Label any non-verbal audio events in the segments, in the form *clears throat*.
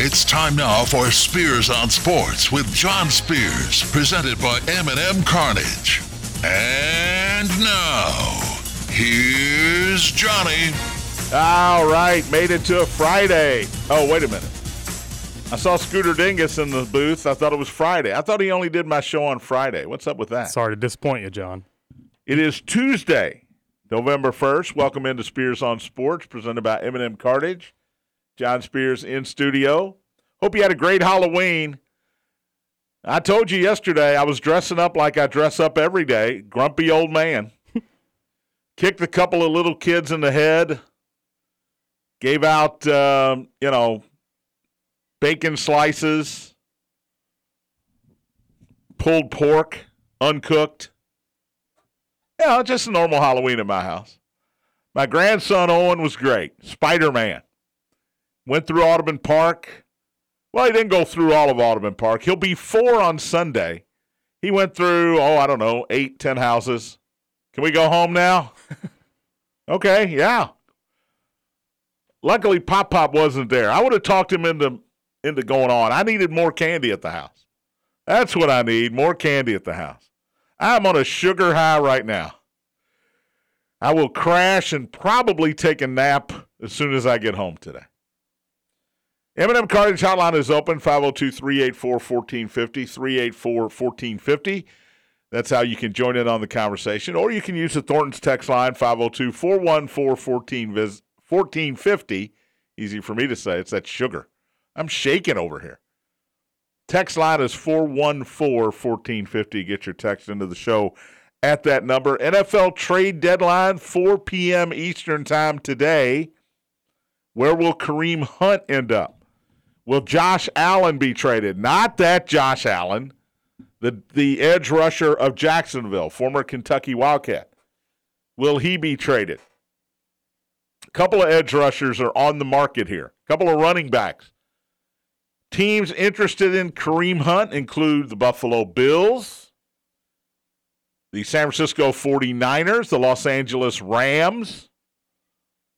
It's time now for Spears on Sports with John Spears, presented by M&M Cartage. And now, here's Johnny. All right, made it to a Friday. Oh, wait a minute. I saw Scooter Dingus in the booth. I thought it was Friday. I thought he only did my show on Friday. What's up with that? Sorry to disappoint you, John. It is Tuesday, November 1st. Welcome into Spears on Sports, presented by M&M Cartage. John Spears in studio. Hope you had a great Halloween. I told you yesterday I was dressing up like I dress up every day, grumpy old man. *laughs* Kicked a couple of little kids in the head. Gave out, um, you know, bacon slices, pulled pork, uncooked. Yeah, just a normal Halloween at my house. My grandson Owen was great. Spider Man. Went through Audubon Park. Well, he didn't go through all of Audubon Park. He'll be four on Sunday. He went through, oh, I don't know, eight, ten houses. Can we go home now? *laughs* okay, yeah. Luckily, Pop Pop wasn't there. I would have talked him into into going on. I needed more candy at the house. That's what I need more candy at the house. I'm on a sugar high right now. I will crash and probably take a nap as soon as I get home today. M&M Cartage Hotline is open 502-384-1450, 384-1450. That's how you can join in on the conversation. Or you can use the Thornton's text line 502-414-1450. Easy for me to say. It's that sugar. I'm shaking over here. Text line is 414-1450. Get your text into the show at that number. NFL trade deadline, 4 p.m. Eastern time today. Where will Kareem Hunt end up? Will Josh Allen be traded? Not that Josh Allen, the, the edge rusher of Jacksonville, former Kentucky Wildcat. Will he be traded? A couple of edge rushers are on the market here. A couple of running backs. Teams interested in Kareem Hunt include the Buffalo Bills, the San Francisco 49ers, the Los Angeles Rams,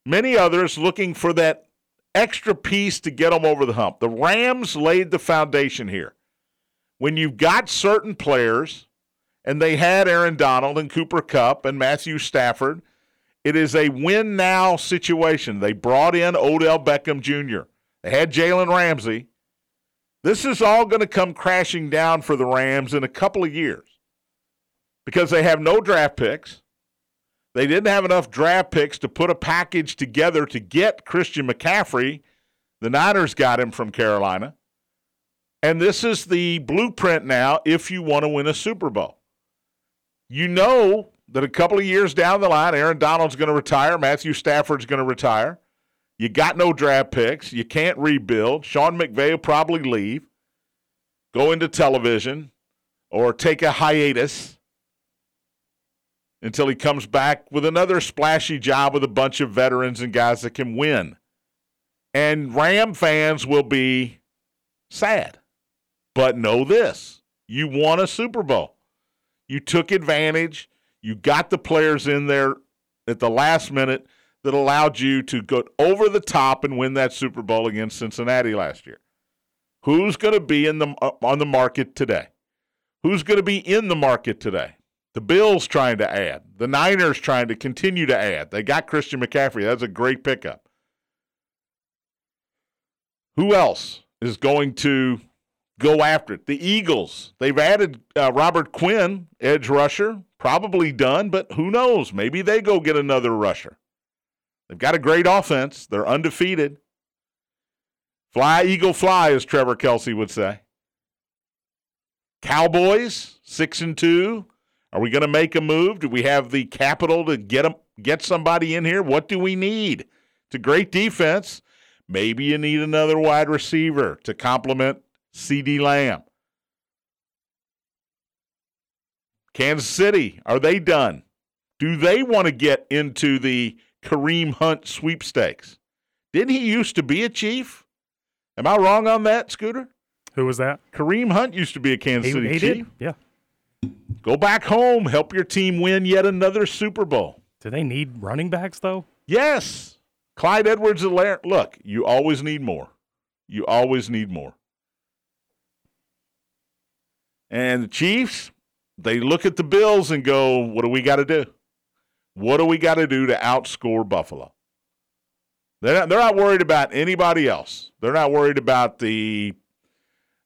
many others looking for that extra piece to get them over the hump. The Rams laid the foundation here. When you've got certain players, and they had Aaron Donald and Cooper Kupp and Matthew Stafford, it is a win now situation. They brought in Odell Beckham Jr., they had Jalen Ramsey. This is all going to come crashing down for the Rams in a couple of years because they have no draft picks. They didn't have enough draft picks to put a package together to get Christian McCaffrey. The Niners got him from Carolina. And this is the blueprint now if you want to win a Super Bowl. You know that a couple of years down the line, Aaron Donald's going to retire, Matthew Stafford's going to retire. You got no draft picks. You can't rebuild. Sean McVay will probably leave, go into television, or take a hiatus until he comes back with another splashy job with a bunch of veterans and guys that can win. And Ram fans will be sad. But know this you won a Super Bowl. You took advantage. You got the players in there at the last minute that allowed you to go over the top and win that Super Bowl against Cincinnati last year. Who's going to be in the uh, on the market today? Who's going to be in the market today? The Bills trying to add. The Niners trying to continue to add. They got Christian McCaffrey. That's a great pickup. Who else is going to go after it? The Eagles. They've added uh, Robert Quinn, edge rusher. Probably done, but who knows? Maybe they go get another rusher. They've got a great offense. They're undefeated. Fly, Eagle, fly, as Trevor Kelsey would say. Cowboys, six and two. Are we going to make a move? Do we have the capital to get them, get somebody in here? What do we need? It's a great defense. Maybe you need another wide receiver to complement CeeDee Lamb. Kansas City, are they done? Do they want to get into the Kareem Hunt sweepstakes. Didn't he used to be a chief? Am I wrong on that, Scooter? Who was that? Kareem Hunt used to be a Kansas he, City he chief. Did. Yeah. Go back home, help your team win yet another Super Bowl. Do they need running backs though? Yes. Clyde Edwards Helaire. Look, you always need more. You always need more. And the Chiefs, they look at the Bills and go, what do we got to do? What do we got to do to outscore Buffalo? They're not, they're not worried about anybody else. They're not worried about the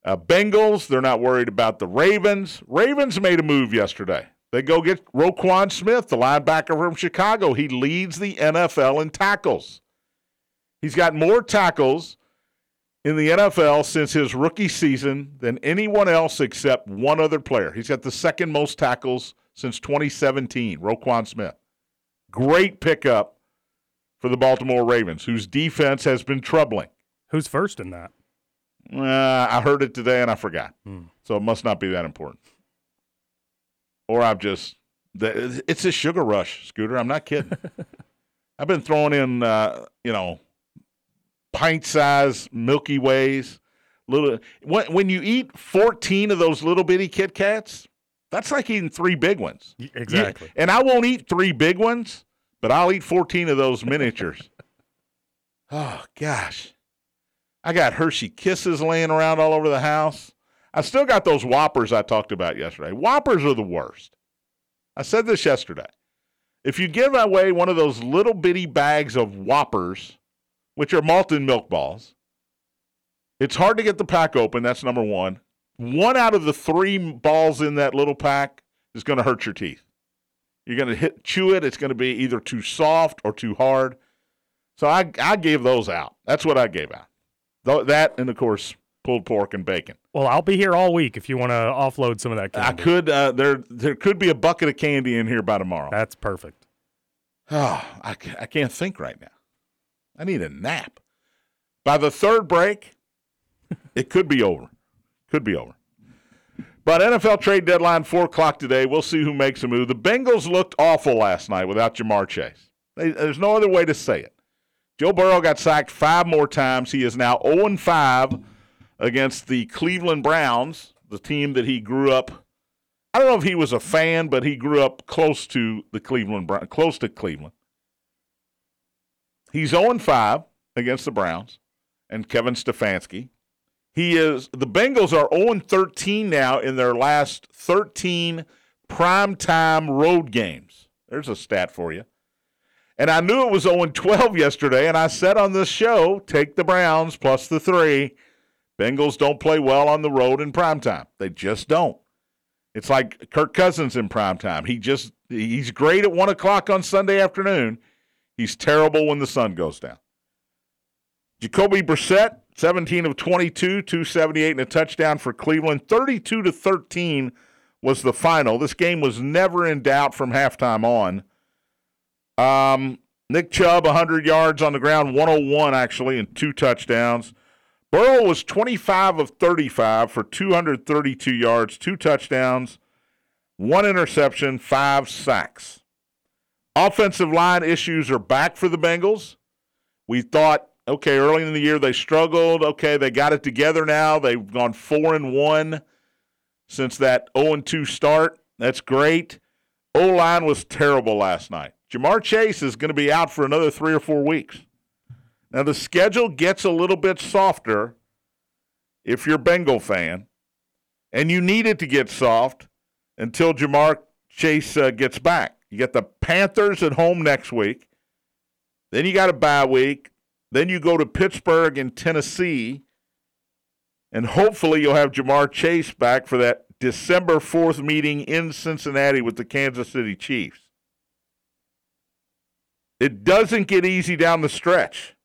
uh, Bengals. They're not worried about the Ravens. Ravens made a move yesterday. They go get Roquan Smith, the linebacker from Chicago. He leads the NFL in tackles. He's got more tackles in the NFL since his rookie season than anyone else except one other player. He's got the second most tackles since 2017, Roquan Smith. Great pickup for the Baltimore Ravens, whose defense has been troubling. Who's first in that? Uh, I heard it today and I forgot. Hmm. So it must not be that important. Or I've just, it's a sugar rush, Scooter. I'm not kidding. *laughs* I've been throwing in, uh, you know, pint size Milky Ways. Little when, when you eat 14 of those little bitty Kit Kats, that's like eating three big ones. Exactly. and I won't eat three big ones, but I'll eat 14 of those miniatures. *laughs* oh, gosh. I got Hershey Kisses laying around all over the house. I still got those Whoppers I talked about yesterday. Whoppers are the worst. I said this yesterday. If you give away one of those little bitty bags of Whoppers, which are malted milk balls, it's hard to get the pack open. That's number one. One out of the three balls in that little pack is going to hurt your teeth. You're going to hit, chew it. It's going to be either too soft or too hard. So I, I gave those out. That's what I gave out. That and of course pulled pork and bacon. Well, I'll be here all week if you want to offload some of that candy. I could. Uh, there there could be a bucket of candy in here by tomorrow. That's perfect. Oh, *sighs* I, I can't think right now. I need a nap. By the third break, *laughs* it could be over. Could be over. But NFL trade deadline four o'clock today. We'll see who makes a move. The Bengals looked awful last night without Ja'Marr Chase. They, there's no other way to say it. Joe Burrow got sacked five more times. He is now 0 5 against the Cleveland Browns, the team that he grew up. I don't know if he was a fan, but he grew up close to the Cleveland close to Cleveland. He's 0 5 against the Browns and Kevin Stefanski. He is the Bengals are 0 13 now in their last 13 primetime road games. There's a stat for you. And I knew it was 0 12 yesterday, and I said on this show, take the Browns plus the three. Bengals don't play well on the road in primetime. They just don't. It's like Kirk Cousins in primetime. He just he's great at one o'clock on Sunday afternoon. He's terrible when the sun goes down. Jacoby Brissett, 17 of 22, 278 and a touchdown for Cleveland. 32 to 13 was the final. This game was never in doubt from halftime on. Um, Nick Chubb, 100 yards on the ground, 101 actually, and two touchdowns. Burrow was 25 of 35 for 232 yards, two touchdowns, one interception, five sacks. Offensive line issues are back for the Bengals. We thought, okay, early in the year they struggled. Okay, they got it together now. They've gone 4 and 1 since that 0 and 2 start. That's great. O line was terrible last night. Ja'Marr Chase is going to be out for another three or four weeks. Now, the schedule gets a little bit softer if you're a Bengal fan, and you need it to get soft until Ja'Marr Chase uh, gets back. You get the Panthers at home next week. Then you got a bye week. Then you go to Pittsburgh and Tennessee. And hopefully you'll have Ja'Marr Chase back for that December 4th meeting in Cincinnati with the Kansas City Chiefs. It doesn't get easy down the stretch.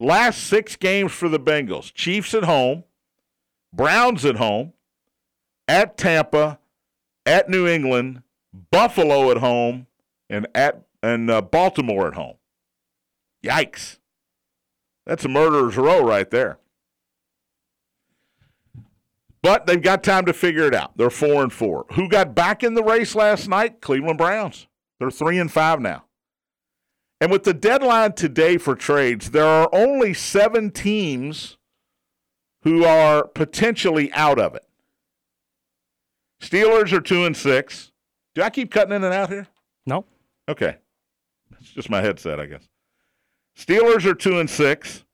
Last six games for the Bengals Chiefs at home, Browns at home, at Tampa, at New England, Buffalo at home, and at and uh, Baltimore at home. Yikes. That's a murderer's row right there. But they've got time to figure it out. They're four and four. Who got back in the race last night? Cleveland Browns. They're three and five now. And with the deadline today for trades, there are only seven teams who are potentially out of it. Steelers are two and six. Do I keep cutting in and out here? No. Okay. It's just my headset, I guess. Steelers are two and six.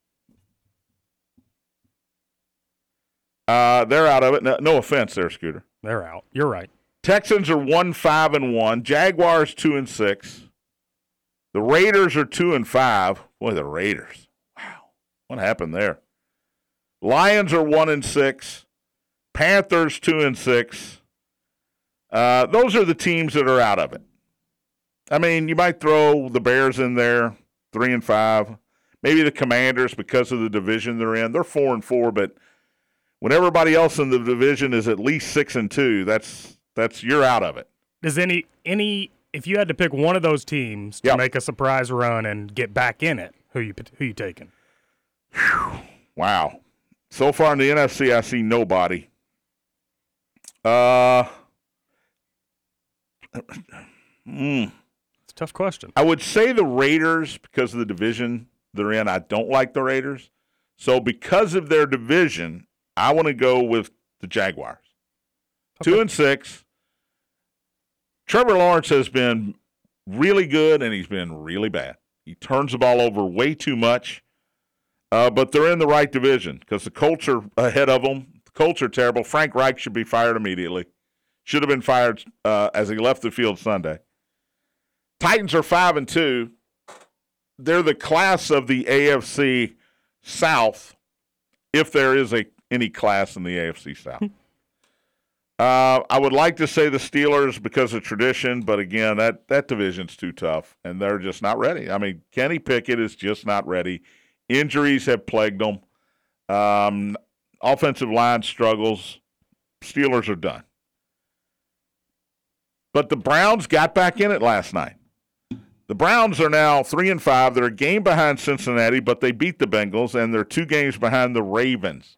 Uh, they're out of it. No, no offense there, Scooter. They're out. You're right. Texans are one five and one. Jaguars two and six. The Raiders are two and five. Boy, the Raiders. Wow, what happened there? Lions are one and six. Panthers two and six. Uh, those are the teams that are out of it. I mean, you might throw the Bears in there, three and five. Maybe the Commanders because of the division they're in. They're four and four, but when everybody else in the division is at least six and two, that's that's you're out of it. Does any any if you had to pick one of those teams to Yep. make a surprise run and get back in it, who you who you taking? Wow. So far in the NFC, I see nobody. Uh, *clears throat* mm, It's a tough question. I would say the Raiders because of the division they're in. I don't like the Raiders. So because of their division, I want to go with the Jaguars. Two and six. Trevor Lawrence has been really good and he's been really bad. He turns the ball over way too much. Uh, but they're in the right division because the Colts are ahead of them. The Colts are terrible. Frank Reich should be fired immediately. Should have been fired uh, as he left the field Sunday. Titans are five and two. They're the class of the AFC South, if there is a any class in the AFC South. *laughs* uh, I would like to say the Steelers because of tradition, but again, that that division's too tough, and they're just not ready. I mean, Kenny Pickett is just not ready. Injuries have plagued them. Um, offensive line struggles. Steelers are done. But the Browns got back in it last night. The Browns are now three and five. They're a game behind Cincinnati, but they beat the Bengals, and they're two games behind the Ravens.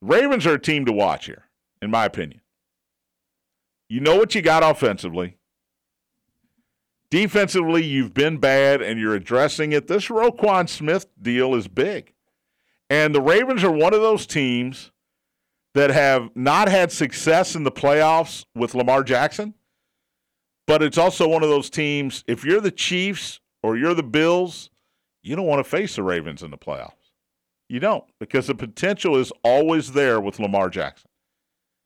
Ravens are a team to watch here, in my opinion. You know what you got offensively. Defensively, you've been bad, and you're addressing it. This Roquan Smith deal is big. And the Ravens are one of those teams that have not had success in the playoffs with Lamar Jackson. But it's also one of those teams, if you're the Chiefs or you're the Bills, you don't want to face the Ravens in the playoffs. You don't, because the potential is always there with Lamar Jackson.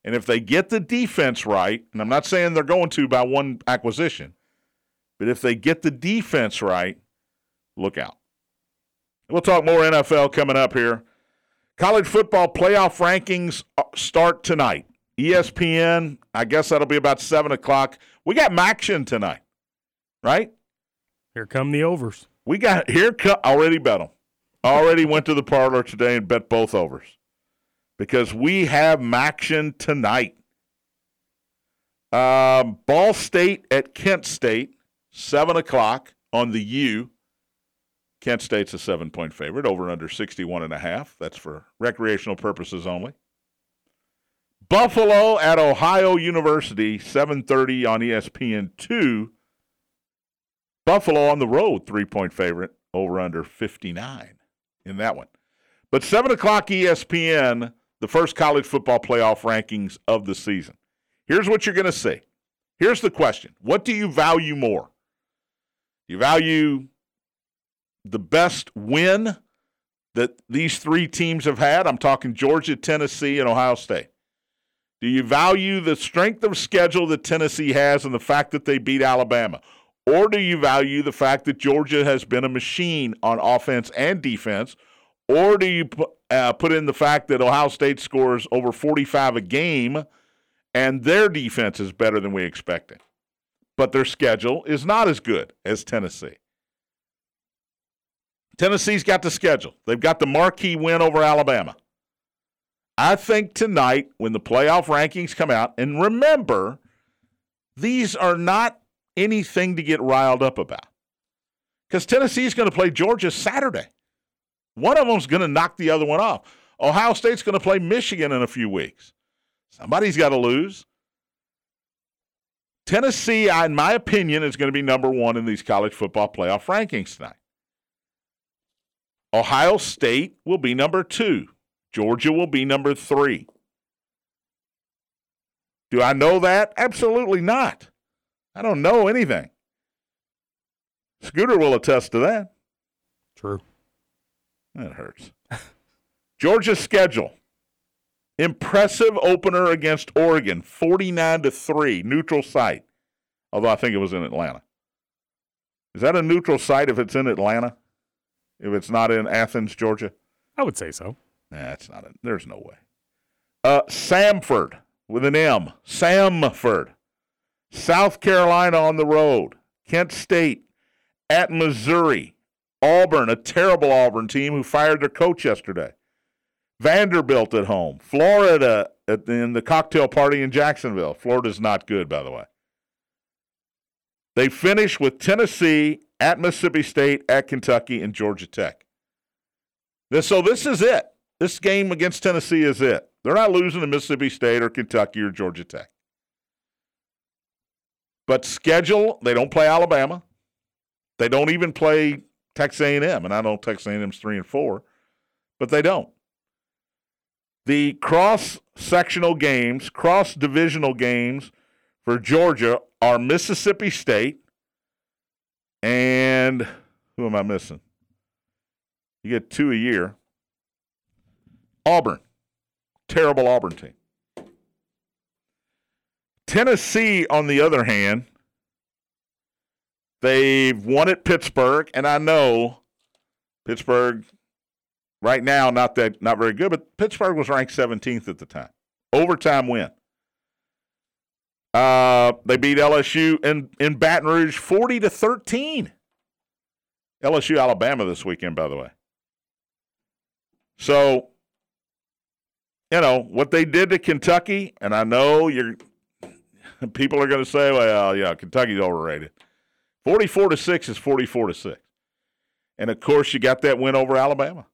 And if they get the defense right, and I'm not saying they're going to by one acquisition, but if they get the defense right, look out. We'll talk more NFL coming up here. College football playoff rankings uh, start tonight. ESPN, I guess that'll be about 7 o'clock. We got MACtion tonight, right? Here come the overs. We got here co- already bet them. Already went to the parlor today and bet both overs because we have MACtion tonight. Um, Ball State at Kent State, seven o'clock on the U. Kent State's a seven point favorite, over and under 61 and a half. That's for recreational purposes only. Buffalo at Ohio University, 7:30 on E ESPN two. Buffalo on the road, three point favorite, over under 59 in that one. But 7 o'clock ESPN, the first college football playoff rankings of the season. Here's what you're going to see. Here's the question What do you value more? You value the best win that these three teams have had? I'm talking Georgia, Tennessee, and Ohio State. Do you value the strength of schedule that Tennessee has and the fact that they beat Alabama? Or do you value the fact that Georgia has been a machine on offense and defense? Or do you uh, put in the fact that Ohio State scores over 45 a game and their defense is better than we expected? But their schedule is not as good as Tennessee. Tennessee's got the schedule, they've got the marquee win over Alabama. I think tonight, when the playoff rankings come out, and remember, these are not anything to get riled up about. Because Tennessee's going to play Georgia Saturday. One of them's going to knock the other one off. Ohio State's going to play Michigan in a few weeks. Somebody's got to lose. Tennessee, in my opinion, is going to be number one in these college football playoff rankings tonight. Ohio State will be number two. Georgia will be number three. Do I know that? Absolutely not. I don't know anything. Scooter will attest to that. True. That hurts. Georgia's schedule Impressive opener against Oregon, 49 to 3, neutral site. Although I think it was in Atlanta. Is that a neutral site if it's in Atlanta? If it's not in Athens, Georgia? I would say so. Nah, it's not. A, there's no way. Uh, Samford with an M. Samford. South Carolina on the road. Kent State at Missouri. Auburn, a terrible Auburn team who fired their coach yesterday. Vanderbilt at home. Florida at the, in the cocktail party in Jacksonville. Florida's not good, by the way. They finish with Tennessee at Mississippi State, at Kentucky, and Georgia Tech. This, so this is it. This game against Tennessee is it. They're not losing to Mississippi State or Kentucky or Georgia Tech. But schedule, they don't play Alabama. They don't even play Texas A&M, and I know Texas A&M's three and four, but they don't. The cross-sectional games, cross-divisional games for Georgia are Mississippi State and who am I missing? You get two a year. Auburn. Terrible Auburn team. Tennessee, on the other hand, they've won at Pittsburgh, and I know Pittsburgh right now not that not very good, but Pittsburgh was ranked 17th at the time. Overtime win. Uh, they beat LSU in, in Baton Rouge 40 to 13. LSU Alabama this weekend, by the way. So, you know, what they did to Kentucky, and I know you're *laughs* people are going to say, well, yeah, Kentucky's overrated. 44 to 6 is 44 to 6. And of course, you got that win over Alabama.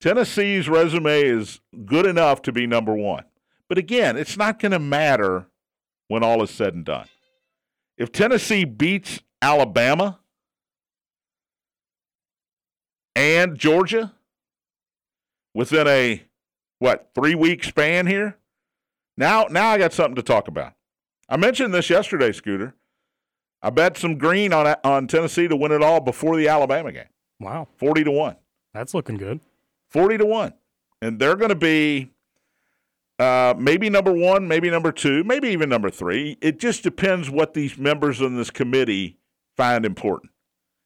Tennessee's resume is good enough to be number one. But again, it's not going to matter when all is said and done. If Tennessee beats Alabama and Georgia within a what three week span here, now now I got something to talk about. I mentioned this yesterday, Scooter. I bet some green on on Tennessee to win it all before the Alabama game. Wow, forty to one. That's looking good. Forty to one, and they're going to be uh, maybe number one, maybe number two, maybe even number three. It just depends what these members on this committee find important.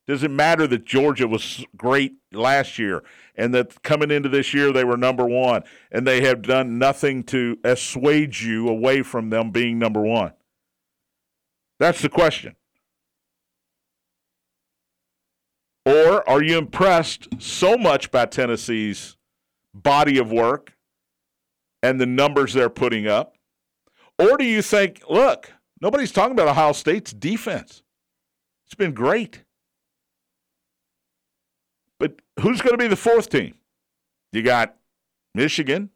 Does it matter that Georgia was great last year and that coming into this year they were number one and they have done nothing to assuage you away from them being number one? That's the question. Or are you impressed so much by Tennessee's body of work and the numbers they're putting up? Or do you think, look, nobody's talking about Ohio State's defense? It's been great. But who's going to be the fourth team? You got Michigan.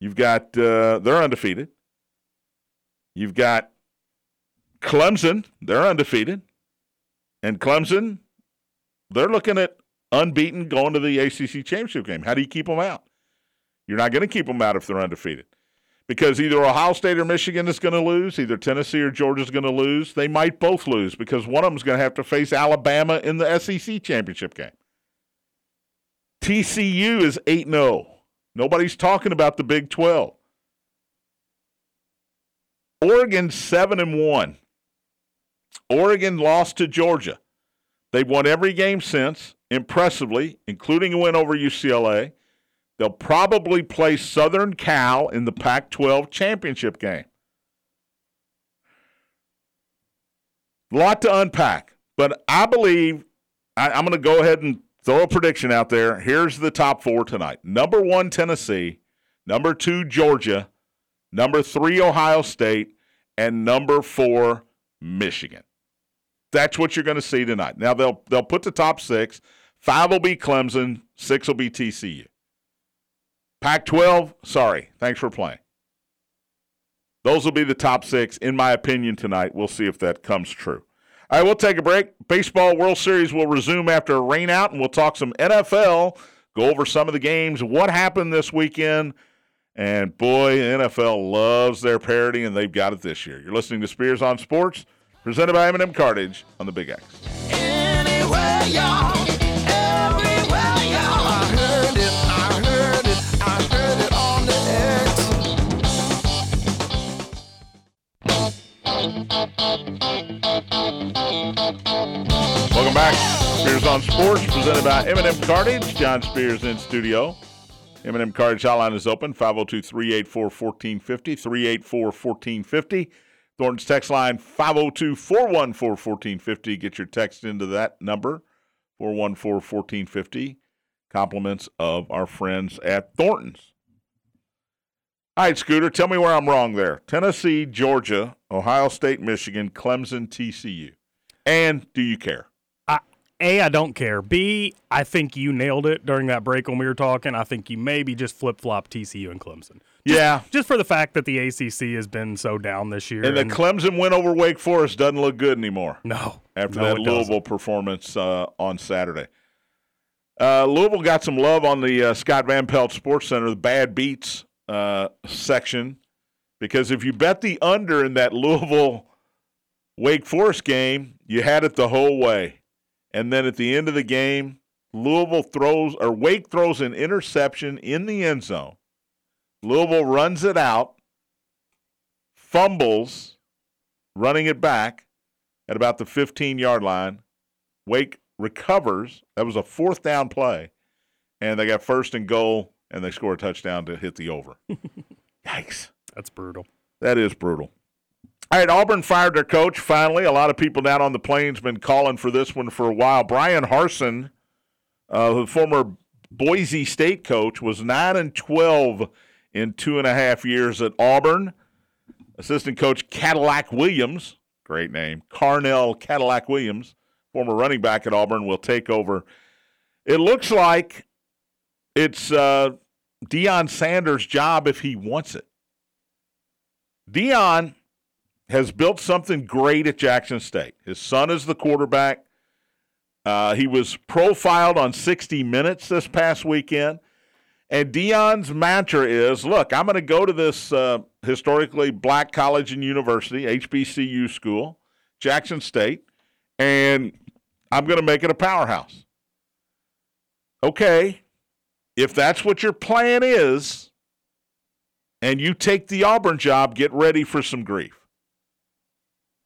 You've got, uh, they're undefeated. You've got Clemson. They're undefeated. And Clemson, they're looking at unbeaten going to the ACC championship game. How do you keep them out? You're not going to keep them out if they're undefeated. Because either Ohio State or Michigan is going to lose, either Tennessee or Georgia is going to lose. They might both lose because one of them is going to have to face Alabama in the SEC championship game. TCU is 8 0. Nobody's talking about the Big 12. Oregon 7 and 1. Oregon lost to Georgia. They've won every game since, impressively, including a win over UCLA. They'll probably play Southern Cal in the Pac 12 championship game. A lot to unpack, but I believe I, I'm going to go ahead and throw a prediction out there. Here's the top four tonight number one, Tennessee, number two, Georgia, number three, Ohio State, and number four, Michigan. That's what you're going to see tonight. Now they'll they'll put the top six. Five will be Clemson, six will be TCU. Pac 12, sorry. Thanks for playing. Those will be the top six, in my opinion, tonight. We'll see if that comes true. All right, we'll take a break. Baseball World Series will resume after a rain out, and we'll talk some NFL, go over some of the games, what happened this weekend. And boy, NFL loves their parody, and they've got it this year. You're listening to Spears on Sports, Presented by M&M Cartage on the Big X. Anywhere, y'all. Welcome back. Spears on Sports, presented by M&M Cartage. John Spears in studio. M&M Cartage hotline is open 502 384 1450. 384 1450. Thornton's text line, 502-414-1450. Get your text into that number, 414-1450. Compliments of our friends at Thornton's. All right, Scooter, tell me where I'm wrong there. Tennessee, Georgia, Ohio State, Michigan, Clemson, TCU. And do you care? A, I don't care. B, I think you nailed it during that break when we were talking. I think you maybe just flip flop TCU and Clemson. Yeah. Just for the fact that the ACC has been so down this year. And the Clemson win over Wake Forest doesn't look good anymore. No. After no, that Louisville doesn't. performance uh, on Saturday. Uh, Louisville got some love on the uh, Scott Van Pelt Sports Center, the bad beats uh, section, because if you bet the under in that Louisville Wake Forest game, you had it the whole way. And then at the end of the game, Louisville throws or Wake throws an interception in the end zone. Louisville runs it out, fumbles, running it back at about the 15 yard line. Wake recovers. That was a fourth down play. And they got first and goal, and they score a touchdown to hit the over. *laughs* Yikes. That's brutal. That is brutal. All right, Auburn fired their coach finally. A lot of people down on the plains been calling for this one for a while. Bryan Harsin, uh, the former Boise State coach, was nine and twelve in two and a half years at Auburn. Assistant coach Cadillac Williams, great name, Carnell Cadillac Williams, former running back at Auburn, will take over. It looks like it's uh, Deion Sanders' job if he wants it. Deion has built something great at Jackson State. His son is the quarterback. Uh, he was profiled on 60 Minutes this past weekend. And Deion's mantra is look, I'm going to go to this uh, historically black college and university, HBCU school, Jackson State, and I'm going to make it a powerhouse. Okay, if that's what your plan is, and you take the Auburn job, get ready for some grief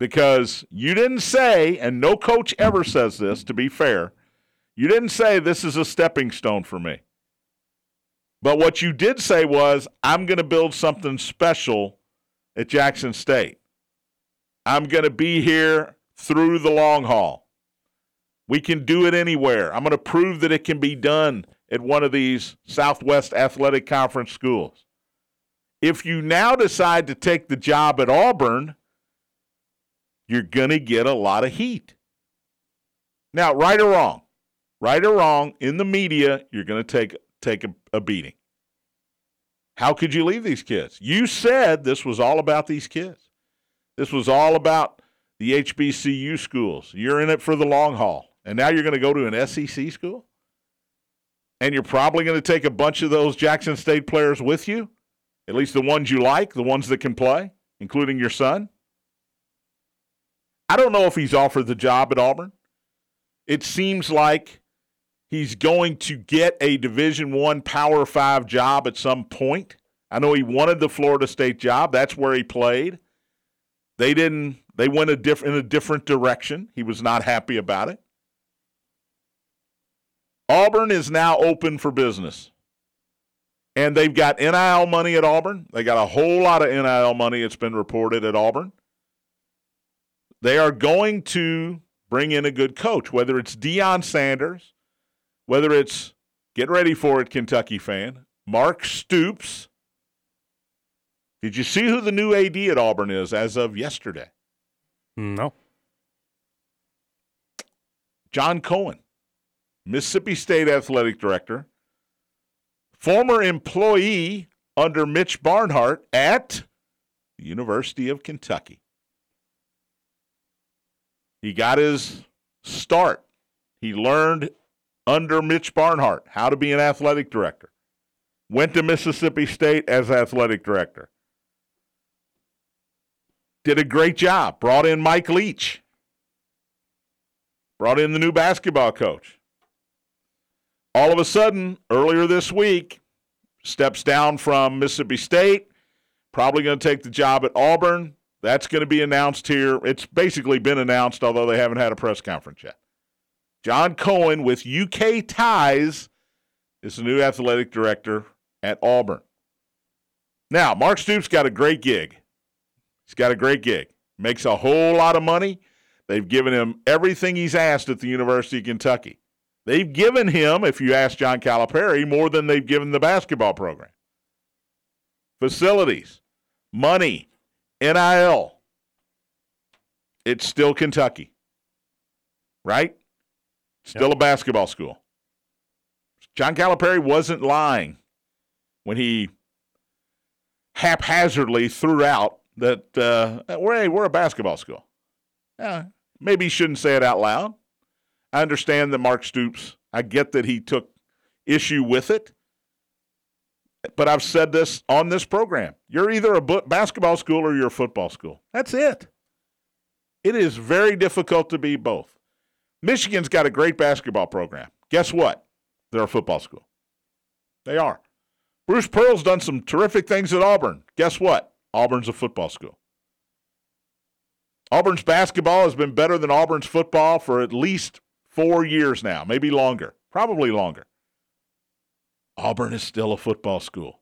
because you didn't say, and no coach ever says this, to be fair, you didn't say this is a stepping stone for me. But what you did say was, I'm going to build something special at Jackson State. I'm going to be here through the long haul. We can do it anywhere. I'm going to prove that it can be done at one of these Southwest Athletic Conference schools. If you now decide to take the job at Auburn, you're going to get a lot of heat. Now, right or wrong, right or wrong, in the media, you're going to take take a, a beating. How could you leave these kids? You said this was all about these kids. This was all about the HBCU schools. You're in it for the long haul. And now you're going to go to an SEC school? And you're probably going to take a bunch of those Jackson State players with you, at least the ones you like, the ones that can play, including your son. I don't know if he's offered the job at Auburn. It seems like he's going to get a Division One Power Five job at some point. I know he wanted the Florida State job. That's where he played. They didn't. They went a diff- in a different direction. He was not happy about it. Auburn is now open for business. And they've got NIL money at Auburn. They got a whole lot of NIL money, it's been reported at Auburn. They are going to bring in a good coach, whether it's Deion Sanders, whether it's, get ready for it, Kentucky fan, Mark Stoops. Did you see who the new AD at Auburn is as of yesterday? No. John Cohen, Mississippi State athletic director, former employee under Mitch Barnhart at the University of Kentucky. He got his start. He learned under Mitch Barnhart how to be an athletic director. Went to Mississippi State as athletic director. Did a great job. Brought in Mike Leach. Brought in the new basketball coach. All of a sudden, earlier this week, steps down from Mississippi State, probably going to take the job at Auburn. That's going to be announced here. It's basically been announced, although they haven't had a press conference yet. John Cohen, with UK ties, is the new athletic director at Auburn. Now, Mark Stoops got a great gig. He's got a great gig. Makes a whole lot of money. They've given him everything he's asked at the University of Kentucky. They've given him, if you ask John Calipari, more than they've given the basketball program. Facilities, money, NIL. It's still Kentucky, right? Still yep. a basketball school. John Calipari wasn't lying when he haphazardly threw out that uh, we're, hey, we're a basketball school. Yeah, maybe he shouldn't say it out loud. I understand that Mark Stoops, I get that he took issue with it. But I've said this on this program. You're either a basketball school or you're a football school. That's it. It is very difficult to be both. Michigan's got a great basketball program. Guess what? They're a football school. They are. Bruce Pearl's done some terrific things at Auburn. Guess what? Auburn's a football school. Auburn's basketball has been better than Auburn's football for at least four years now, maybe longer, probably longer. Auburn is still a football school.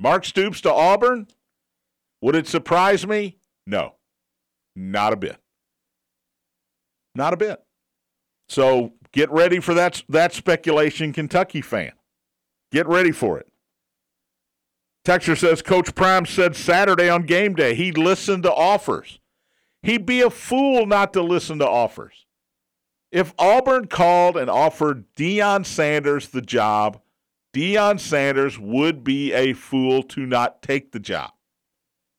Mark Stoops to Auburn? Would it surprise me? No, not a bit. Not a bit. So get ready for that, that speculation, Kentucky fan. Get ready for it. Texter says Coach Prime said Saturday on game day he'd listen to offers. He'd be a fool not to listen to offers. If Auburn called and offered Deion Sanders the job, Deion Sanders would be a fool to not take the job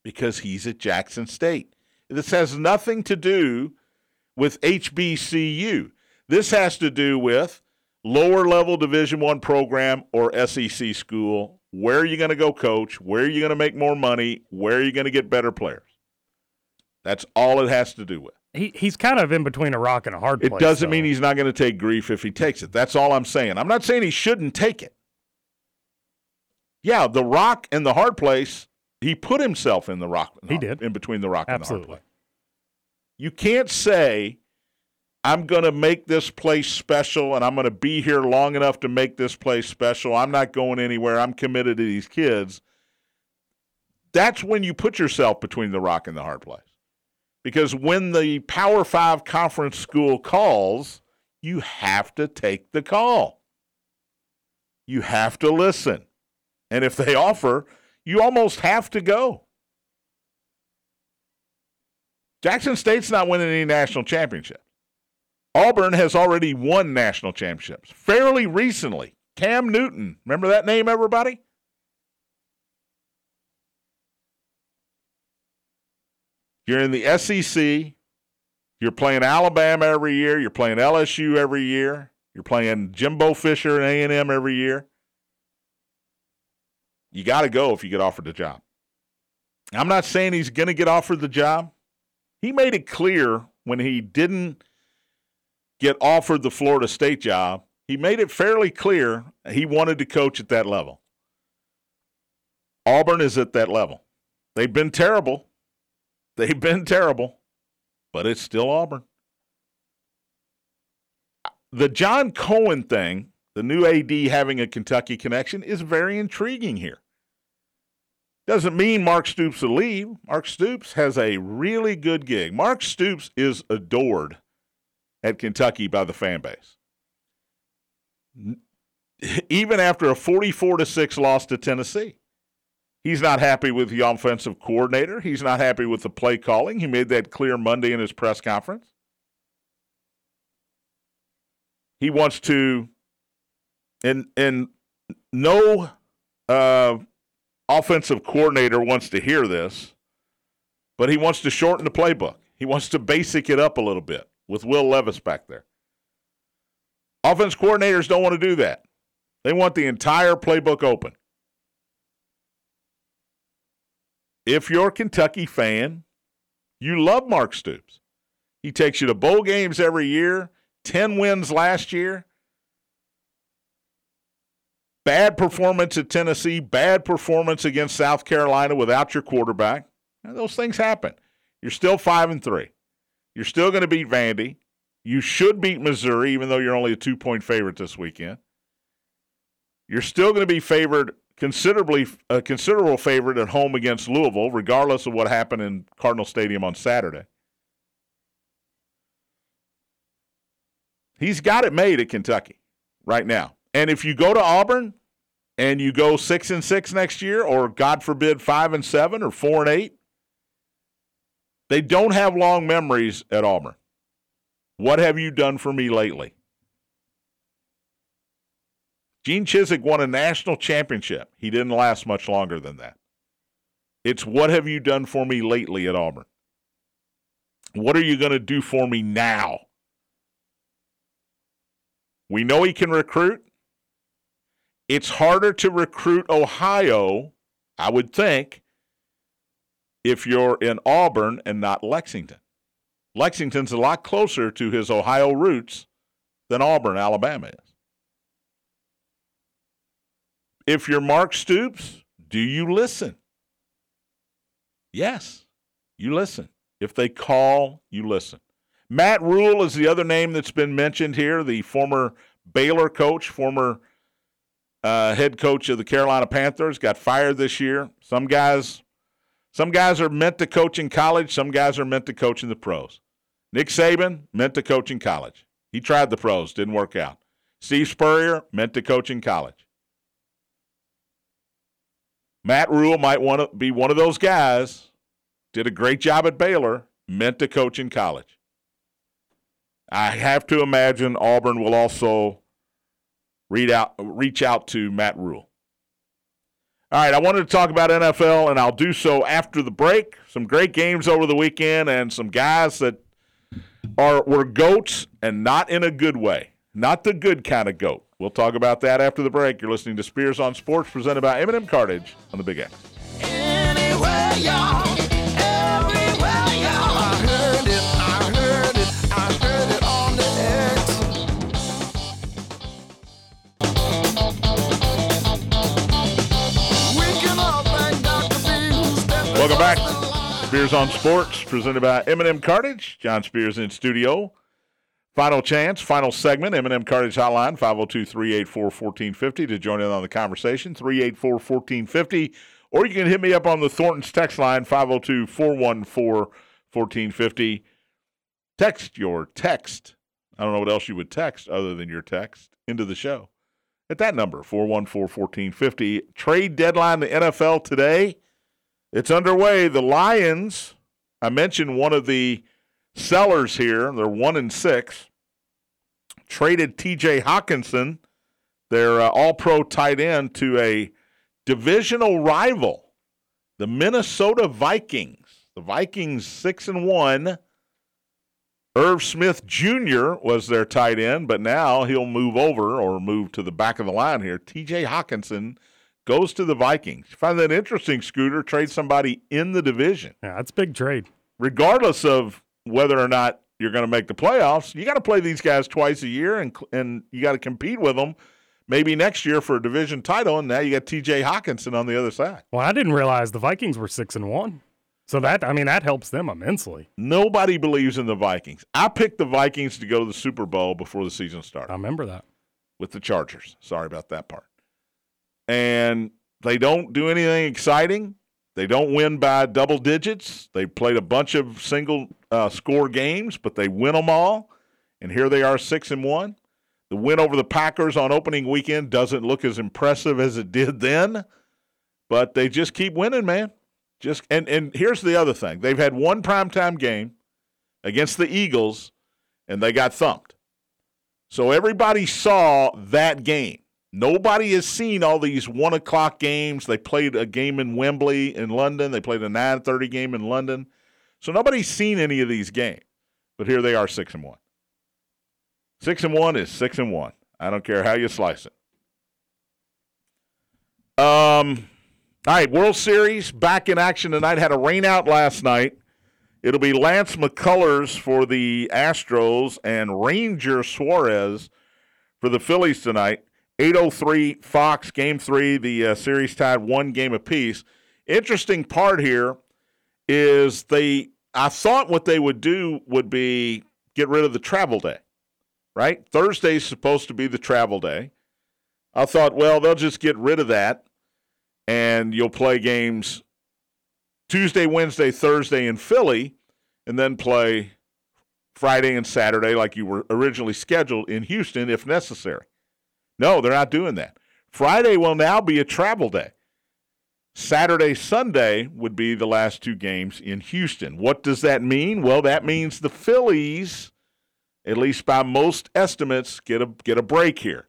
because he's at Jackson State. This has nothing to do with HBCU. This has to do with lower level Division 1 program or SEC school. Where are you going to go coach? Where are you going to make more money? Where are you going to get better players? That's all it has to do with. He, he's kind of in between a rock and a hard place. It doesn't mean he's not going to take grief if he takes it. That's all I'm saying. I'm not saying he shouldn't take it. Yeah, the rock and the hard place, he put himself in the rock. He did. In between the rock Absolutely. and the hard place. You can't say, I'm going to make this place special and I'm going to be here long enough to make this place special. I'm not going anywhere. I'm committed to these kids. That's when you put yourself between the rock and the hard place. Because when the Power Five conference school calls, you have to take the call. You have to listen. And if they offer, you almost have to go. Jackson State's not winning any national championships. Auburn has already won national championships fairly recently. Cam Newton, remember that name, everybody? You're in the SEC. You're playing Alabama every year. You're playing LSU every year. You're playing Jimbo Fisher and A&M every year. You got to go if you get offered the job. I'm not saying he's going to get offered the job. He made it clear when he didn't get offered the Florida State job, he made it fairly clear he wanted to coach at that level. Auburn is at that level. They've been terrible. They've been terrible, but it's still Auburn. The John Cohen thing, the new AD having a Kentucky connection, is very intriguing here. Doesn't mean Mark Stoops will leave. Mark Stoops has a really good gig. Mark Stoops is adored at Kentucky by the fan base. Even after a 44 to 6 loss to Tennessee. He's not happy with the offensive coordinator. He's not happy with the play calling. He made that clear Monday in his press conference. He wants to, and and no uh, offensive coordinator wants to hear this, but he wants to shorten the playbook. He wants to basic it up a little bit with Will Levis back there. Offense coordinators don't want to do that. They want the entire playbook open. if you're a Kentucky fan, you love Mark Stoops. He takes you to bowl games every year, 10 wins last year. Bad performance at Tennessee, bad performance against South Carolina without your quarterback. those things happen. You're still 5 and 3. You're still going to beat Vandy. You should beat Missouri, even though you're only a two point favorite this weekend. You're still going to be favored considerably, a considerable favorite at home against Louisville, regardless of what happened in Cardinal Stadium on Saturday. He's got it made at Kentucky right now. And if you go to Auburn and you go six and six next year, or God forbid, five and seven or four and eight, they don't have long memories at Auburn. What have you done for me lately? Gene Chizik won a national championship. He didn't last much longer than that. It's what have you done for me lately at Auburn? What are you going to do for me now? We know he can recruit. It's harder to recruit Ohio, I would think, if you're in Auburn and not Lexington. Lexington's a lot closer to his Ohio roots than Auburn, Alabama is. If you're Mark Stoops, do you listen? Yes, you listen. If they call, you listen. Matt Rhule is the other name that's been mentioned here, the former Baylor coach, former uh, head coach of the Carolina Panthers, got fired this year. Some guys, some guys are meant to coach in college. Some guys are meant to coach in the pros. Nick Saban meant to coach in college. He tried the pros, didn't work out. Steve Spurrier meant to coach in college. Matt Rhule might want to be one of those guys. Did a great job at Baylor, meant to coach in college. I have to imagine Auburn will also read out, reach out to Matt Rhule. All right, I wanted to talk about NFL, and I'll do so after the break. Some great games over the weekend, and some guys that are were goats, and not in a good way, not the good kind of goat. We'll talk about that after the break. You're listening to Spears on Sports, presented by M&M Cartage on the Big X. Anywhere, Welcome back. Spears on Sports, presented by M&M Cartage. John Spears in studio. Final chance, final segment, M&M Cartage Hotline, 502-384-1450 to join in on the conversation, 384-1450. Or you can hit me up on the Thornton's text line, 502-414-1450. Text your text. I don't know what else you would text other than your text into the show. At that number, 414-1450. Trade deadline the NFL today. It's underway. The Lions, I mentioned one of the sellers here, they're one and six, traded TJ Hockenson, their uh, all pro tight end, to a divisional rival, the Minnesota Vikings. The Vikings six and one. Irv Smith Jr. was their tight end, but now he'll move over or move to the back of the line here. TJ Hockenson goes to the Vikings. Find that interesting, Scooter. Trade somebody in the division. Yeah, that's big trade. Regardless of whether or not you're going to make the playoffs, you got to play these guys twice a year, and and you got to compete with them. Maybe next year for a division title, and now you got T.J. Hockenson on the other side. Well, I didn't realize the Vikings were six and one. So that I mean that helps them immensely. Nobody believes in the Vikings. I picked the Vikings to go to the Super Bowl before the season started. I remember that. With the Chargers. Sorry about that part and they don't do anything exciting. They don't win by double digits. They played a bunch of single uh, score games, but they win them all. And here they are, six and one. The win over the Packers on opening weekend doesn't look as impressive as it did then, but they just keep winning, man. Just and and here's the other thing: they've had one primetime game against the Eagles, and they got thumped. So everybody saw that game. Nobody has seen all these one o'clock games. They played a game in Wembley in London. They played a nine thirty game in London. So nobody's seen any of these games. But here they are, six and one. Six and one is six and one. I don't care how you slice it. Um, all right, World Series back in action tonight. Had a rainout last night. It'll be Lance McCullers for the Astros and Ranger Suarez for the Phillies tonight. 803 Fox, game three. The uh, series tied one game apiece. Interesting part here is they, I thought what they would do would be get rid of the travel day, right? Thursday's supposed to be the travel day. I thought, well, they'll just get rid of that and you'll play games Tuesday, Wednesday, Thursday in Philly, and then play Friday and Saturday like you were originally scheduled in Houston if necessary. No, they're not doing that. Friday will now be a travel day. Saturday, Sunday would be the last two games in Houston. What does that mean? Well, that means the Phillies, at least by most estimates, get a get a break here.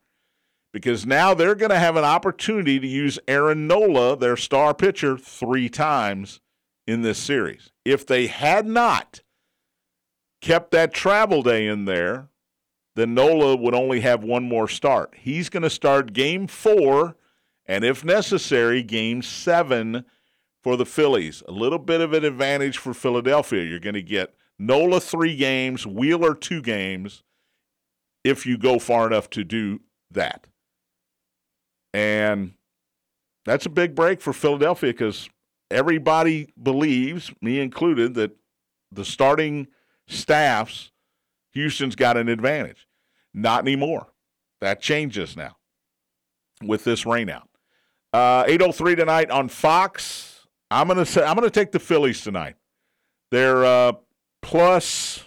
Because now they're going to have an opportunity to use Aaron Nola, their star pitcher, three times in this series. If they had not kept that travel day in there, then Nola would only have one more start. He's going to start game four and if necessary, game seven for the Phillies. A little bit of an advantage for Philadelphia. You're going to get Nola three games, Wheeler two games, if you go far enough to do that. And that's a big break for Philadelphia because everybody believes, me included, that the starting staffs, Houston's got an advantage. Not anymore. That changes now with this rainout. Uh, 803 tonight on Fox. I'm gonna say I'm gonna take the Phillies tonight. They're uh, plus.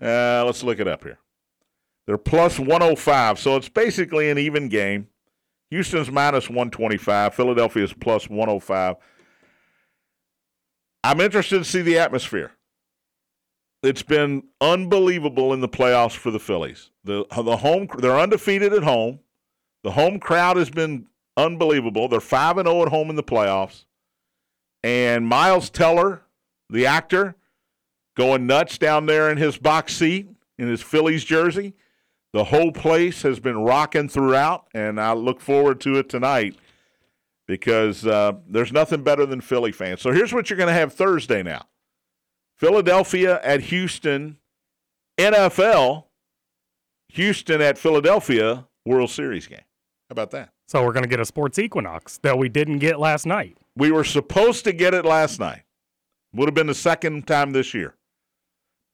Uh, let's look it up here. They're plus 105, so it's basically an even game. Houston's minus 125. Philadelphia's plus 105. I'm interested to see the atmosphere. It's been unbelievable in the playoffs for the Phillies. The the home they're undefeated at home. The home crowd has been unbelievable. They're 5 and 0 at home in the playoffs. And Miles Teller, the actor, going nuts down there in his box seat in his Phillies jersey. The whole place has been rocking throughout, and I look forward to it tonight because uh, there's nothing better than Philly fans. So here's what you're going to have Thursday now Philadelphia at Houston, NFL, Houston at Philadelphia, World Series game. How about that? So we're going to get a sports equinox that we didn't get last night. We were supposed to get it last night. Would have been the second time this year.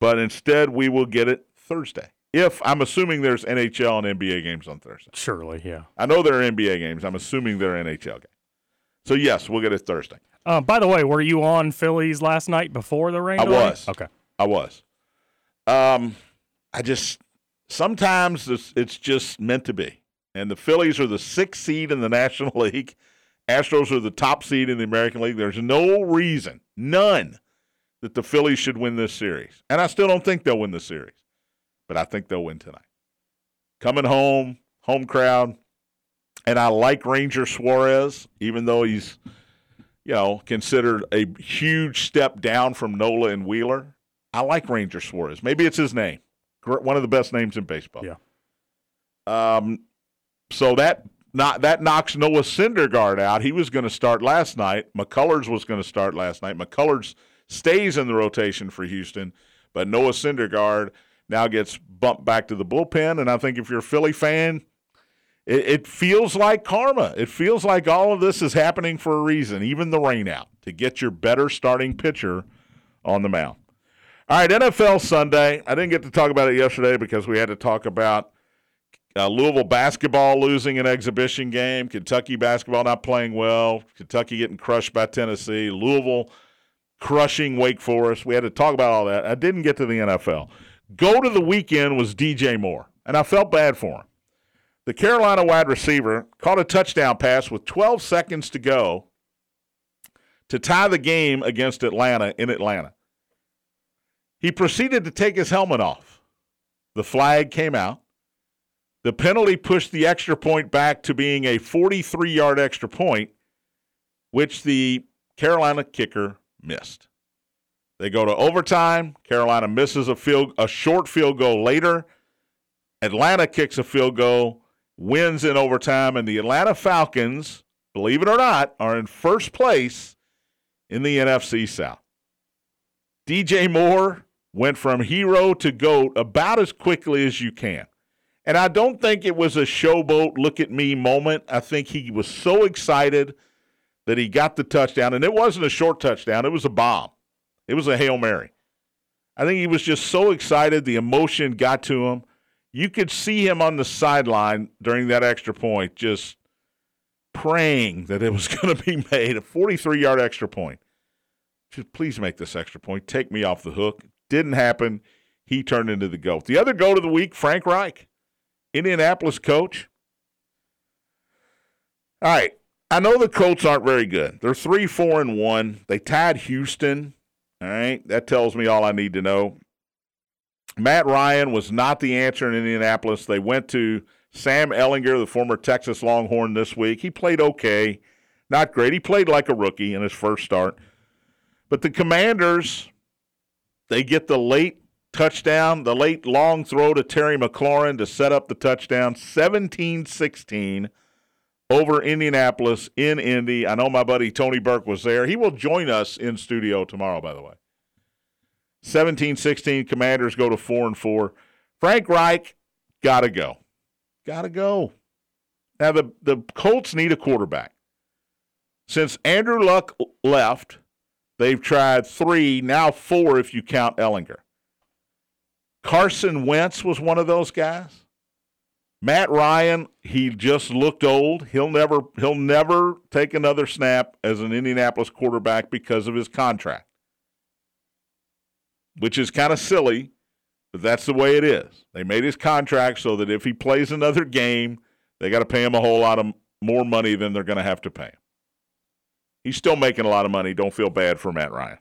But instead, we will get it Thursday. If I'm assuming there's NHL and NBA games on Thursday. Surely, yeah. I know there are NBA games. I'm assuming there are NHL games. So, yes, we'll get it Thursday. Uh, by the way, were you on Phillies last night before the rain? I was. Okay. I was. Um, I just, sometimes it's, it's just meant to be. And the Phillies are the sixth seed in the National *laughs* League. Astros are the top seed in the American League. There's no reason, none, that the Phillies should win this series. And I still don't think they'll win the series, but I think they'll win tonight. Coming home, home crowd. And I like Ranger Suarez, even though he's, you know, considered a huge step down from Nola and Wheeler. I like Ranger Suarez. Maybe it's his name. One of the best names in baseball. Yeah. Um, so that not that knocks Noah Syndergaard out. He was going to start last night. McCullers was going to start last night. McCullers stays in the rotation for Houston, but Noah Syndergaard now gets bumped back to the bullpen. And I think if you're a Philly fan, it, it feels like karma. It feels like all of this is happening for a reason, even the rainout, to get your better starting pitcher on the mound. All right, NFL Sunday. I didn't get to talk about it yesterday because we had to talk about uh, Louisville basketball losing an exhibition game. Kentucky basketball not playing well. Kentucky getting crushed by Tennessee. Louisville crushing Wake Forest. We had to talk about all that. I didn't get to the NFL. Go to the weekend was DJ Moore, and I felt bad for him. The Carolina wide receiver caught a touchdown pass with 12 seconds to go to tie the game against Atlanta in Atlanta. He proceeded to take his helmet off. The flag came out. The penalty pushed the extra point back to being a 43 yard extra point, which the Carolina kicker missed. They go to overtime. Carolina misses a field a short field goal later. Atlanta kicks a field goal, wins in overtime, and the Atlanta Falcons, believe it or not, are in first place in the NFC South. DJ Moore went from hero to GOAT about as quickly as you can. And I don't think it was a showboat, look at me moment. I think he was so excited that he got the touchdown. And it wasn't a short touchdown, it was a bomb, it was a Hail Mary. I think he was just so excited. The emotion got to him. You could see him on the sideline during that extra point, just praying that it was *laughs* going to be made a 43 yard extra point. Just please make this extra point. Take me off the hook. Didn't happen. He turned into the GOAT. The other GOAT of the week, Frank Reich, Indianapolis coach. All right. I know the Colts aren't very good. They're 3 4 and 1. They tied Houston. All right. That tells me all I need to know. Matt Ryan was not the answer in Indianapolis. They went to Sam Ehlinger, the former Texas Longhorn, this week. He played okay. Not great. He played like a rookie in his first start. But the Commanders, they get the late touchdown, the late long throw to Terry McLaurin to set up the touchdown, 17 16 over Indianapolis in Indy. I know my buddy Tony Burke was there. He will join us in studio tomorrow, by the way. 17 16, Commanders go to 4 and 4. Frank Reich, got to go. Got to go. Now, the, the Colts need a quarterback. Since Andrew Luck left, they've tried three, now four if you count Ehlinger. Carson Wentz was one of those guys. Matt Ryan, he just looked old. He'll never he'll never take another snap as an Indianapolis quarterback because of his contract. Which is kind of silly, but that's the way it is. They made his contract so that if he plays another game, they got to pay him a whole lot of more money than they're going to have to pay him. He's still making a lot of money. Don't feel bad for Matt Ryan.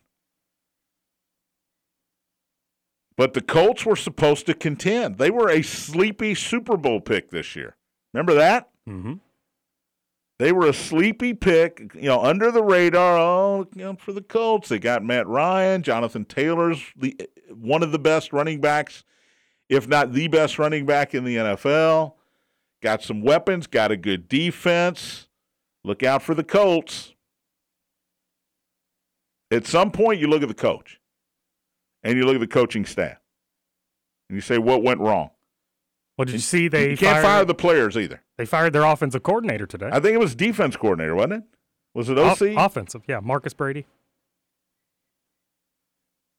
But the Colts were supposed to contend. They were a sleepy Super Bowl pick this year. Remember that? Mm-hmm. They were a sleepy pick, you know, under the radar. Oh, you know, for the Colts, they got Matt Ryan, Jonathan Taylor's the one of the best running backs, if not the best running back in the NFL. Got some weapons, got a good defense. Look out for the Colts. At some point, you look at the coach and you look at the coaching staff and you say, what went wrong? Well, did you see they you can't fired, fire the players either. They fired their offensive coordinator today. I think it was defense coordinator, wasn't it? Was it OC? offensive, yeah, Marcus Brady.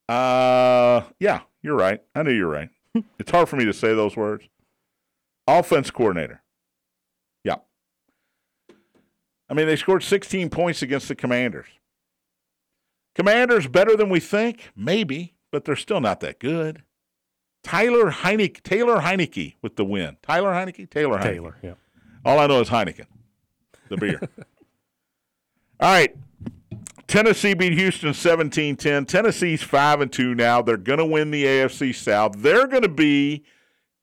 Uh, yeah, you're right. I knew you're right. *laughs* it's hard for me to say those words. Offense coordinator. Yeah. I mean, they scored 16 points against the Commanders. Commanders better than we think, maybe, but they're still not that good. Tyler Heinicke, Taylor Heinicke with the win. Tyler Heinicke, Taylor Heinicke. Taylor, yeah. All I know is Heineken, the beer. *laughs* All right. Tennessee beat Houston 17-10. Tennessee's 5 and 2 now. They're going to win the AFC South. They're going to be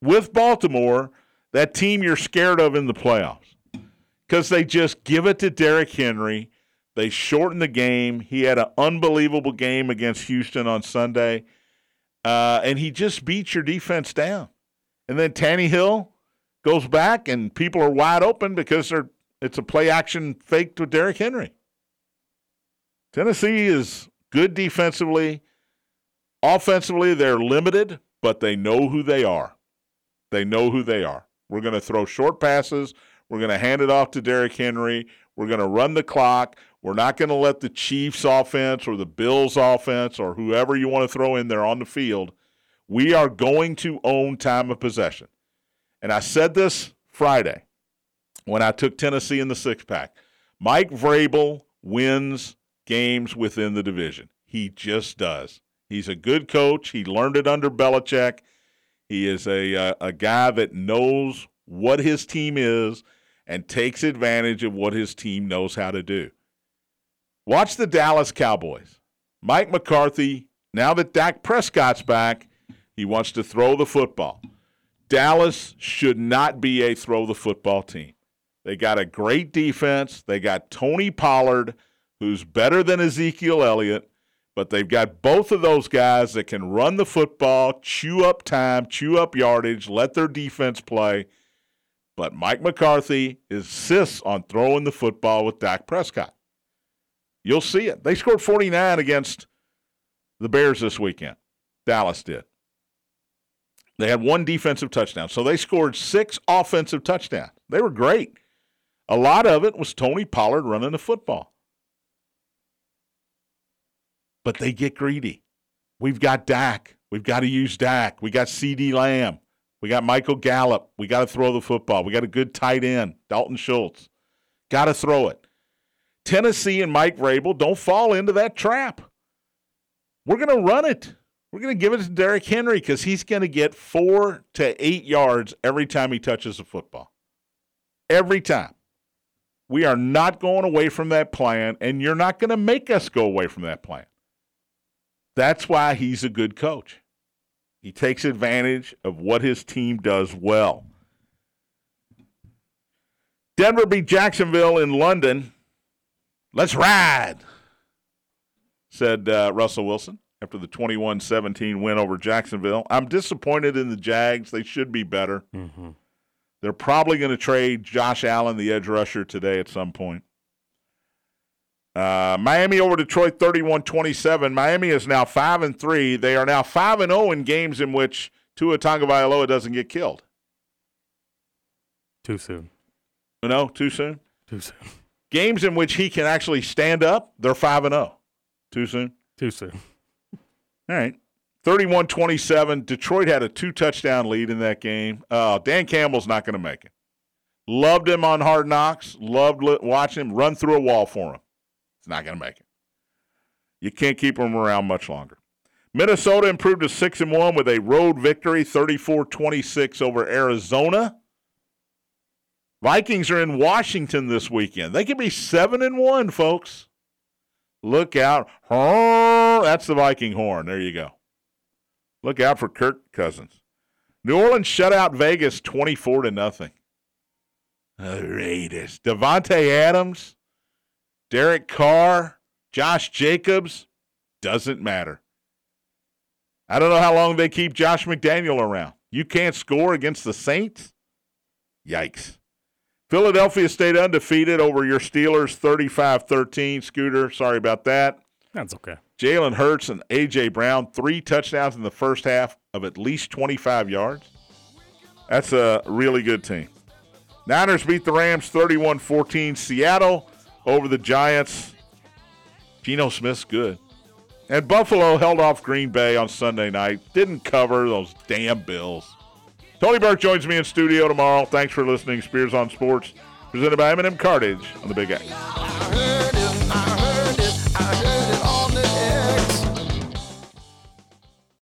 with Baltimore that team you're scared of in the playoffs. Cuz they just give it to Derrick Henry. They shorten the game. He had an unbelievable game against Houston on Sunday. Uh, and he just beats your defense down. And then Tannehill goes back and people are wide open because they're it's a play action faked to Derrick Henry. Tennessee is good defensively. Offensively, they're limited, but they know who they are. They know who they are. We're going to throw short passes. We're going to hand it off to Derrick Henry. We're going to run the clock. We're not going to let the Chiefs offense or the Bills offense or whoever you want to throw in there on the field. We are going to own time of possession. And I said this Friday when I took Tennessee in the six pack. Mike Vrabel wins games within the division. He just does. He's a good coach. He learned it under Belichick. He is a, a, a guy that knows what his team is and takes advantage of what his team knows how to do. Watch the Dallas Cowboys. Mike McCarthy, now that Dak Prescott's back, he wants to throw the football. Dallas should not be a throw the football team. They got a great defense. They got Tony Pollard, who's better than Ezekiel Elliott, but they've got both of those guys that can run the football, chew up time, chew up yardage, let their defense play. But Mike McCarthy insists on throwing the football with Dak Prescott. You'll see it. They scored 49 against the Bears this weekend. Dallas did. They had one defensive touchdown. So they scored six offensive touchdowns. They were great. A lot of it was Tony Pollard running the football. But they get greedy. We've got Dak. We've got to use Dak. We got CeeDee Lamb. We got Michael Gallup. We got to throw the football. We got a good tight end, Dalton Schultz. Got to throw it. Tennessee and Mike Vrabel don't fall into that trap. We're going to run it. We're going to give it to Derrick Henry because he's going to get four to eight yards every time he touches the football. Every time. We are not going away from that plan, and you're not going to make us go away from that plan. That's why he's a good coach. He takes advantage of what his team does well. Denver beat Jacksonville in London. Let's ride, said uh, Russell Wilson after the 21 17 win over Jacksonville. I'm disappointed in the Jags. They should be better. Mm-hmm. They're probably going to trade Josh Allen, the edge rusher, today at some point. Uh, Miami over Detroit 31-27. Miami is now 5 and 3. They are now 5 and 0 in games in which Tua Tagovailoa doesn't get killed. Too soon. No, too soon. Too soon. Games in which he can actually stand up, they're 5 and 0. Too soon. Too soon. All right. 31 27. Detroit had a two touchdown lead in that game. Uh, Dan Campbell's not going to make it. Loved him on Hard Knocks. Loved watching him run through a wall for him. It's not going to make it. You can't keep him around much longer. Minnesota improved to 6 and 1 with a road victory 34 26 over Arizona. Vikings are in Washington this weekend. They could be 7 and 1, folks. Look out. That's the Viking horn. There you go. Look out for Kirk Cousins. New Orleans shut out Vegas 24 to nothing. The Raiders. Davante Adams Derek Carr, Josh Jacobs, doesn't matter. I don't know how long they keep Josh McDaniel around. You can't score against the Saints? Yikes. Philadelphia stayed undefeated over your Steelers 35 13. Scooter, sorry about that. That's okay. Jalen Hurts and A.J. Brown, three touchdowns in the first half of at least 25 yards. That's a really good team. Niners beat the Rams 31 14. Seattle over the Giants. Geno Smith's good. And Buffalo held off Green Bay on Sunday night. Didn't cover those damn Bills. Tony Burke joins me in studio tomorrow. Thanks for listening. Spears on Sports, presented by M&M Cartage on the Big X.